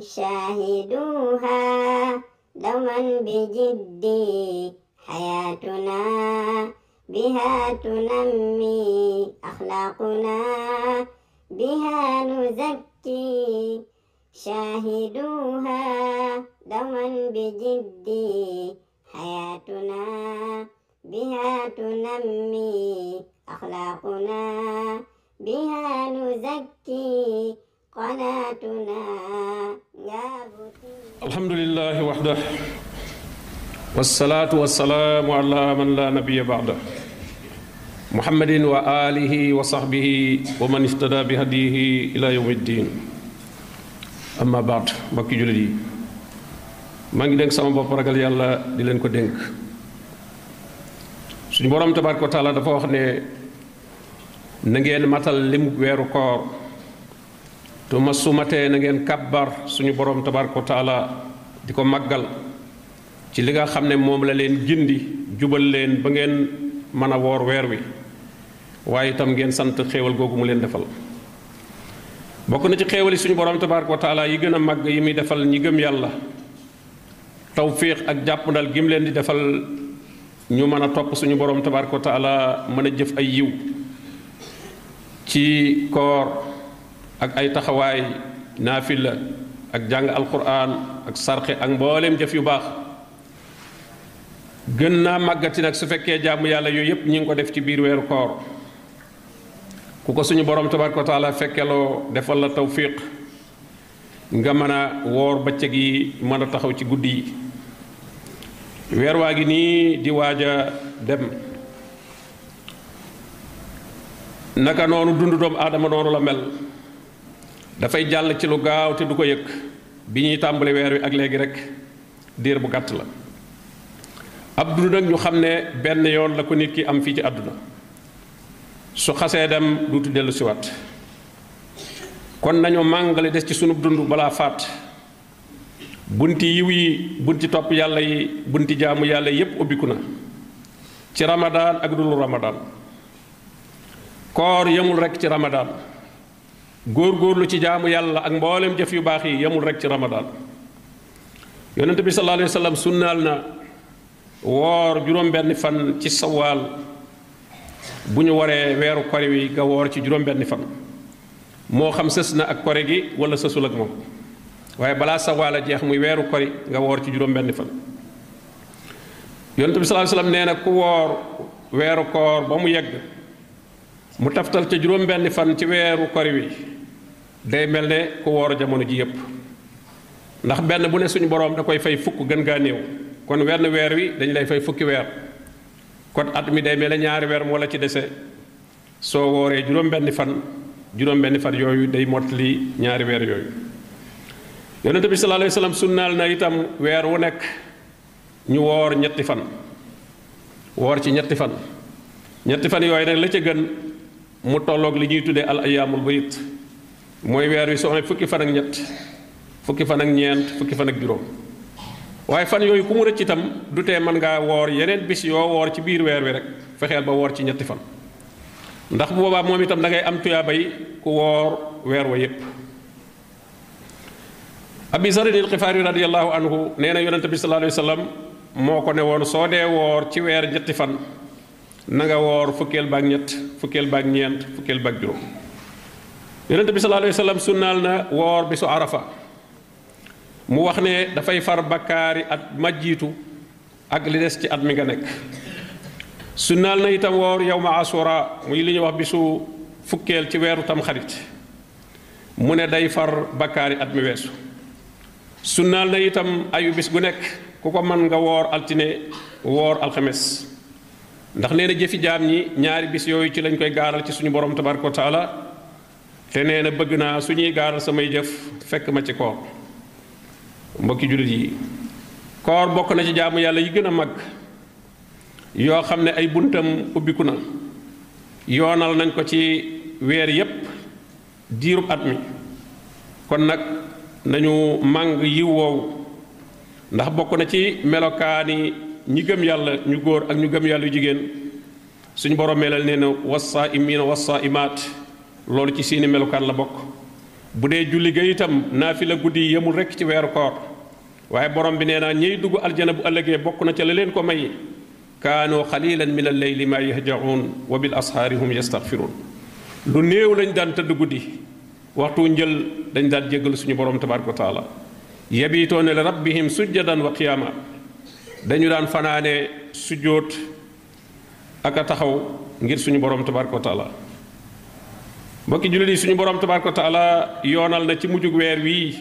شاهدوها دوما بجدي حياتنا بها تنمي أخلاقنا بها نزكي شاهدوها دوما بجدي حياتنا بها تنمي أخلاقنا بها نزكي قناتنا يا بطي الحمد لله وحده والصلاة والسلام على من لا نبي بعده محمد وآله وصحبه ومن اهتدى بهديه إلى يوم الدين أما بعد jullit yi maa ngi dénk sama bopp ragal yàlla di leen ko dénk suñu borom tabaaraka taala dafa wax ne na ngeen matal limu koor te ma su matee na ngeen kàbbar suñu borom tabaaraka wa taala di ko màggal ci li nga xam ne moom la leen gindi jubal leen ba ngeen mën a woor weer wi. Waaye itam ngeen sant xéewal googu mu leen defal. Bokk na ci xéewali suñu borom tabaaraka wa taala yi gën a màgg yi muy defal ñi gëm yàlla. Tawfiq ak jàppandal gi mu leen di defal ñu mën a topp suñu borom tabaaraka wa taala mën a jëf ay yiw. Ci koor ak ay taxawaay naafila ak jàng alquran ak sarxe ak mbooleem jëf yu baax. Gën naa màggati nag su fekkee jàmm yàlla yooyu yépp ñi ngi ko def ci biir weeru koor. Ku ko suñu borom tabaraka wa taala fekkeloo defal la tawfiq nga mën a woor bëccëg yi mën a taxaw ci guddi yi. Weer waa gi nii di waaj a dem. Naka noonu dundu doomu aadama noonu la mel. Dafay jàll ci lu gaaw te du ko yëg. Bi ñuy tàmbali weer wi ak léegi rek diir bu gàtt la. Ab dund nag ñu xam ne benn yoon la ko nit ki am fii ci àdduna. Su xasee dem duutu dellu siwaat kon nañu màngale des ci sunub dund balaa faat. Bunti yiw yi bunti topp yàlla yi bunti jaamu yàlla yépp ubbiku na. Ci ramadaan ak dulu ramadaan koor yemul rekk ci ramadaan góor-góorlu ci jaamu yàlla ak mboolem jëf yu baax yi yemul rekk ci ramadaan yonent bi sallallahu alayhi wa sallam sunnaal na woor juróom-benn fan ci sawaal. Bu ñu waree weeru kore wi ci juróom-benn fan. Moo xam sës na ak kore gi wala sësul waaye balaa sawaal jeex muy weeru kori nga woor ci juróom-benn fan. Yonent bi sallallahu alayhi wa nee na ku woor weeru koor ba mu yegg mu taftal ca juróom-benn fan ci weeru wi. Day mel ne ku woor jamono ji yépp. Ndax benn bu ne suñu boroom da koy fay fukk gën gaa néew. Kon wenn weer wi dañ lay fay fukki weer. Kon at mi day mel ñaari weer moo la ci dese. Soo wooree juróom-benni fan juróom-benni fan yooyu day mottali ñaari weer yooyu. Yonente bi sallallahu alayhi wasallam sunnaal na itam weer wu nekk ñu woor ñetti fan. Woor ci ñetti fan. Ñetti fan yooyu nag la ca gën mu tolloog li ñuy al ayaamul bayit mooy weer wi amee fukki fan ak ñett fukki fan ak ñeent fukki fan ak juróom. Waaye fan yooyu ku mu rëcc itam du tee mën ngaa woor bis ci biir wi rek ba woor ci ñetti fan. Ndax bu boobaa moom itam da ngay am tuyaabay ku woor weer wa yépp. Abi zarin radiallahu anhu nee na yonente bi sallallahu alayhi wa sallam ne woon soo dee woor ci weer fan na nga woor fukkeel baak ñett fukkeel baak ñeent fukkeel baak juróom. Yonente bi sallallahu sunnaal na woor bisu arafa. Mu wax ne dafay far bakkaari at majjiitu ak li des ci at mi nga nekk. Sunnaal na itam woor yow ma asura muy li wax bisu fukkeel ci weeru tam xarit mu ne day far bakkaari at mi weesu. Sunnaal na itam ayu bis gu nekk ku ko mën nga woor altine woor alxames. Ndax nee na jëfi jaam ñi ñaari bis yooyu ci lañ koy gaaral ci suñu borom tabaraka wa taala te nee na bëgg naa suñuy gaaral samay jëf fekk ma ci koor. mbokki jullit yi koor bokk na ci jaamu yàlla yi gën a mag yoo xam ne ay buntam ubbiku na yoonal nañ ko ci weer yépp diirub at mi. kon nag nañu màng yiw woowu ndax bokk na ci melokaani ñi gëm yàlla ñu góor ak ñu gëm yàlla jigéen suñu borom melal nee na wassaa imiina wassaa imaat loolu ci seeni melokaan la bokk bu dee julli ga itam naafila guddi yi yemul rekk ci weeru koor waaye borom bi nee naa ñiy dugg aljana bu ëllëgee bokk na ca la leen ko may kaanu xalilan min alleyli ma yahjaun wa bil ashaari hum yastaghfiruun lu néew lañ daan tëdd guddi waxtu njël dañ daan jéggalu suñu borom tabaraka wa taala yabitoone li rabbihim sujjadan wa qiyaama dañu daan fanaane sujjóot ak taxaw ngir suñu borom tabaraka wa taala. Mbokki jullit yi suñu borom tabaraka wa taala yoonal na ci mujjug weer wii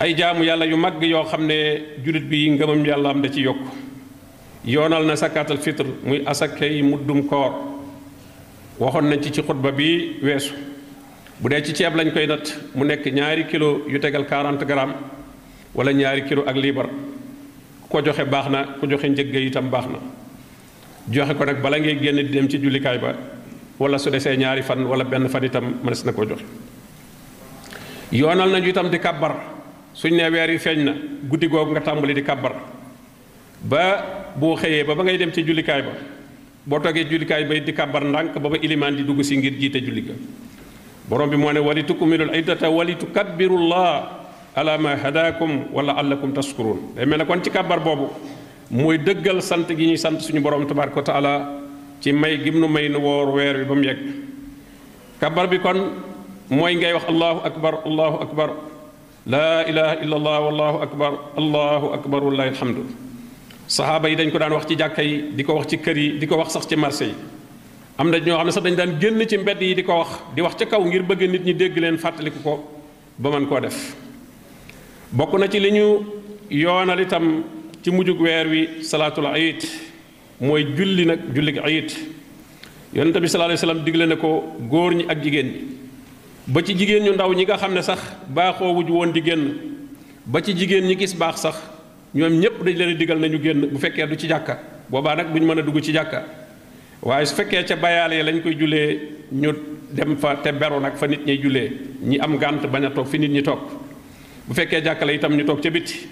ay jaamu yàlla yu mag yoo xam ne jullit bi ngëmam yàlla am da ci yokk. Yoonal na sakaatal fitre muy asakay muddum koor. Waxoon nañ ci ci xutba bi weesu. Bu dee ci ceeb lañ koy nat mu nekk ñaari kilo yu tegal 40 grammes wala ñaari kilo ak ko joxe baax na ku joxe njëgg itam baax na. Joxe ko nag bala ngay génn di dem ci jullikaay ba wala su desee ñaari fan wala benn fan itam mënees na koo joxe. Yoonal nañu itam di kàbbar. Suñ ne weer yi feeñ na guddi googu nga tàmbali di kàbbar. Ba boo xëyee ba ba ngay dem ci jullikaay ba boo toogee jullikaay ba di kàbbar ndànk ba ba ilimaan di dugg si ngir jiite julli ga. Borom bi moo ne wali tukmilul iddata wali tukabbirullah ala ma hadakum wala allakum tashkurun day mel kon ci kàbbar boobu mooy dëggal sant gi ñuy sant suñu borom tabaraka taala ci may gim nu may nu woor weer wi ba mu yegg kàbbar bi kon mooy ngay wax allahu akbar allahu akbar laa ilaha illa allah wallahu akbar allahu akbar wallahi alhamdu saxaaba yi dañ ko daan wax ci jàkka yi di ko wax ci kër yi di ko wax sax ci marché yi am na ñoo xam ne sax dañ daan génn ci mbedd yi di ko wax di wax ca kaw ngir bëgg nit ñi dégg leen fàttaliku ko ba mën koo def bokk na ci li ñu yoonal itam ci mujjug weer wi salaatul ayit mooy julli nag julli ayit yonente bi alayhi wasallam digle ne ko góor ñi ak jigéen ñi. Ba ci jigéen ñu ndaw ñi nga xam ne sax baaxoo wuju woon di génn ba ci jigéen ñi gis baax sax ñoom ñépp dañ leen digal nañu génn bu fekkee du ci jàkka. Boobaa nag duñ mën dugg ci jàkka. Waaye su fekkee ca bayaal yi lañ koy ñu dem fa te beru nag fa nit jullee. Ñi am gànt bañ a fi nit ñi toog bu fekkee jàkka la itam ñu toog ca biti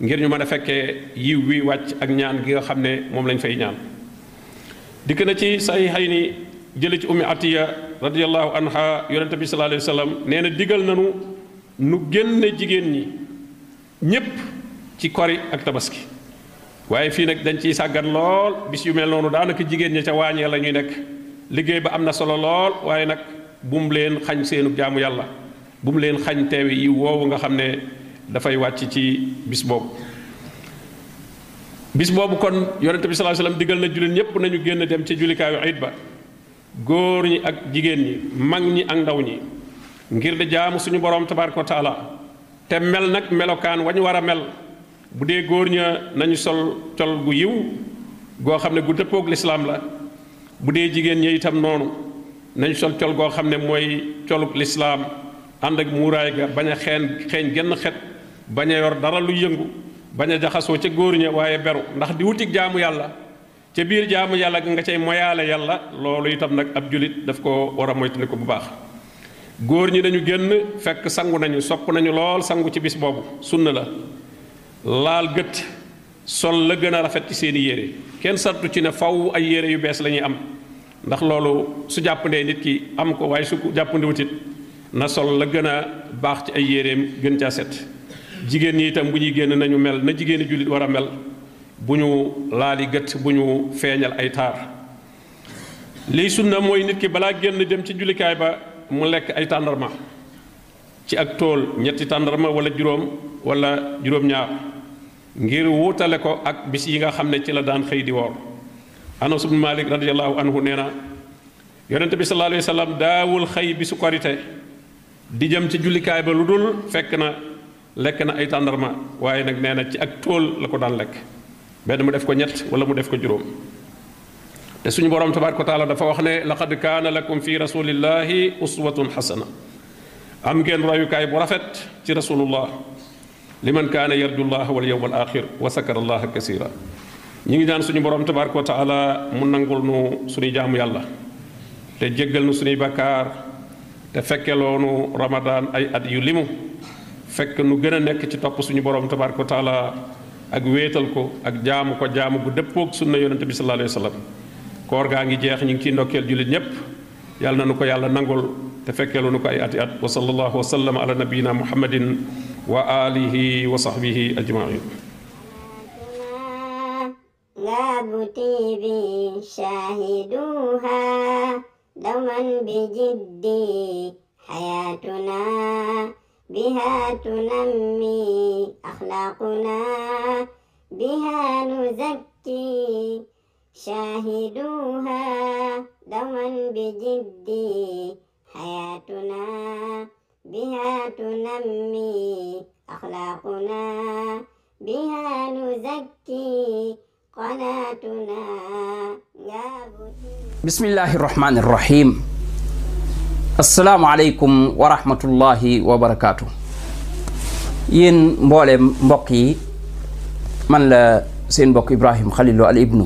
ngir ñu mën a fekkee yiw wi wàcc ak ñaan gi nga xam ne moom lañ fay ñaan. Dikk na ci saxiixay ni jële ci ummi atiya radiallahu anha yonente bi sallallahu alayhi wa sallam nee na digal nanu nu génne jigéen ñi ñépp ci kori ak tabaski. Waaye fii nag dañ ciy sàggan lool bis yu mel noonu daanaka jigéen ñi ca waañee la ñuy nekk. Ba am na solo lool waaye nag bum leen xañ seenu jaamu yàlla bum leen xañ teewe yi woowu nga xam ne dafay wàcc ci bis boobu. bis boobu kon yonente bi alayhi wasallam digal na jullit ñépp nañu génn dem ci jullikaayu ayit ba. góor ñi ak jigéen ñi mag ñi ak ndaw ñi ngir di jaamu suñu borom tabaraka wa taala. te mel nag melokaan wañ war a mel. bu dee góor ña nañu sol col gu yiw goo xam ne gu dëppoog lislaam la. bu dee jigéen ñi itam noonu nañu sol col goo xam ne mooy colug lislaam ànd ak muuraay ga bañ a xeen genn xet bañ a yor dara lu yëngu bañ a jaxasoo ca góor beru. Ndax di wutik jaamu yàlla ca biir jaamu yàlla ga nga cay moyaale yàlla loolu itam nag ab julit daf ko war a moytandi ko bu baax. Góor ñi dañu génn fekk sangu nañu sopp nañu lool sangu ci bis boobu. Sunna la. Laal gët sol la gën a rafet ci seeni yére. Kenn sartu ci ne faw ay yére yu bees la ñuy am. Ndax loolu su jàppandee nit ki am ko waaye su jàppandiwutit na sol la gën a baax ci ay yéreem gën caa set. Jigéen ñi itam bu ñuy génn nañu mel na jigéeni jullit war a mel bu ñu laali gët bu ñu feeñal ay taar. Liy sunna mooy nit ki balaa génn dem ci jullikaay ba mu lekk ay tàndarma ci ak tool ñetti tàndarma wala juróom wala juróom-ñaar ngir wuutale ko ak bis yi nga xam ne ci la daan xëy di woor. Anas ibn malik radiallahu anhu nee na yonente bi sallallahu alayhi daawul xëy bisu korite. Di jëm ci jullikaay ba lu dul fekk na lekk na ay tàndarma waaye nag nee na ci ak tool la ko daan lekk benn mu def ko ñett wala mu def ko juróom te suñu borom tabaraka wa taala dafa wax ne laqad kaana lakum fi rasulillahi uswatun xasana am ngeen royukaay bu rafet ci rasulullah liman kaana yarju llah wal yawm al axir wa sakara allaha kasira ñi ngi ñaan suñu borom tabaraka wa taala mu nangul nu suñuy jaamu yàlla te jéggal nu suñuy bakkaar te fekkeloonu ramadaan ay at yu limu fekk nu gën a nekk ci topp suñu borom tabaaraka wa taala ak wéetal ko ak jaamu ko jaamu gu dëppoog sunna yonente bi sallallahu alayhi wa sallam. Koor gaa ngi jeex ñu ngi ciy ndokkeel jullit ñépp. Yàlla na nu ko yàlla nangul te fekkeelu nu ko ay ati at. Wa sallallahu wa sallam ala nabiyina muhammadin wa alihi wa sahbihi ajmain. Laabu TV shaahiduha دوما بجدي حياتنا بها تنمي أخلاقنا بها نزكي شاهدوها. دوما بجدي حياتنا بها تنمي أخلاقنا بها نزكي قناتنا bismillahi irrahmani irrahim asalaamualeykum wa rahmatullahi wa barakaatu yéen mbooleem mbokk yi man la seen mbokk ibrahim xalilu al ibnu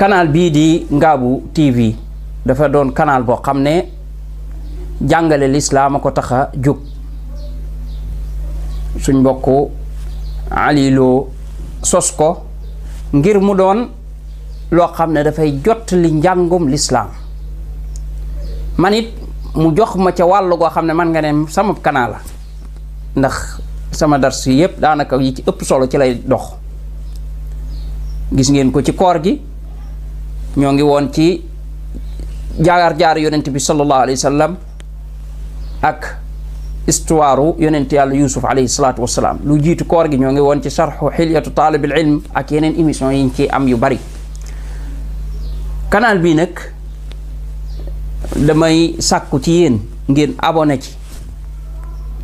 canal bii di Ngaabu TV dafa doon canal boo xam ne jàngale lislaam a ko tax a jóg suñ mbokk aliloo sos ko ngir mu doon loo xam ne dafay jottali njàngum lislaam. Man it mu jox ma ca wàll goo xam ne man nga ne sama canal la ndax sama dars yi yépp daanaka yi ci solo ci lay dox. Gis ngeen ko ci koor gi ñoo ngi woon ci jaar jaar yonent bi sallallahu alayhi wa sallam ak histoire yonent yàlla yusuf alayhi salaatu wasalaam lu jiitu koor gi ñoo ngi woon ci sarxu xilyatu taalibil ilm ak yeneen émission ñu ci am yu bari. Canal bii nag damay sàkku ci yéen ngeen abonné ci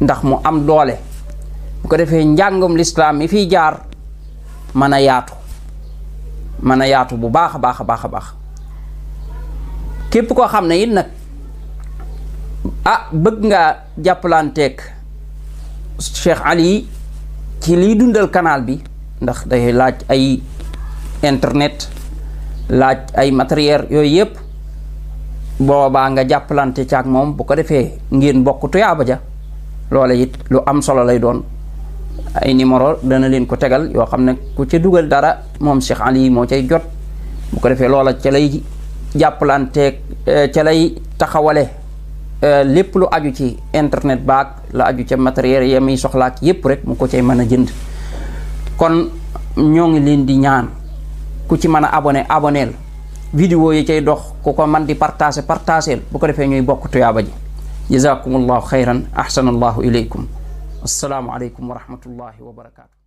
ndax mu am doole. Bu ko defee njàngum lislaam mi fiy jaar mën a yaatu mën a yaatu bu baax baax a baax a baax. Képp koo xam ne it nag ah bëgg nga jàppalanteeg Cheikh Ali ci liy dundal canal bi? Ndax day laaj ay internet laaj ay matériel yooyu yëpp boobaa nga jàppalante ci ak moom bu ko defee ngeen bokk tuyaaba ja. Loola it lu am solo lay doon. Ay numéro dana leen ko tegal yoo xam ne ku ca dugal dara moom Cheikh Ali moo cay jot. Bu ko defee loola ca lay jàppalanteeg ca lay taxawale lépp lu aju ci internet baag la aju ca matériel ya muy soxlaak yépp rek mu ko a jënd. Kon ñoo ngi leen di ñaan ku ci mën abonné aboneel vidéo yi cay dox ku ko man di partager partageel bu ko defee ñuy bokk tuyaaba ji. Jazakumullahu xayran ahsanallahu ilaykum. Assalaamu aleykum wa rahmatullahi wa barakaatu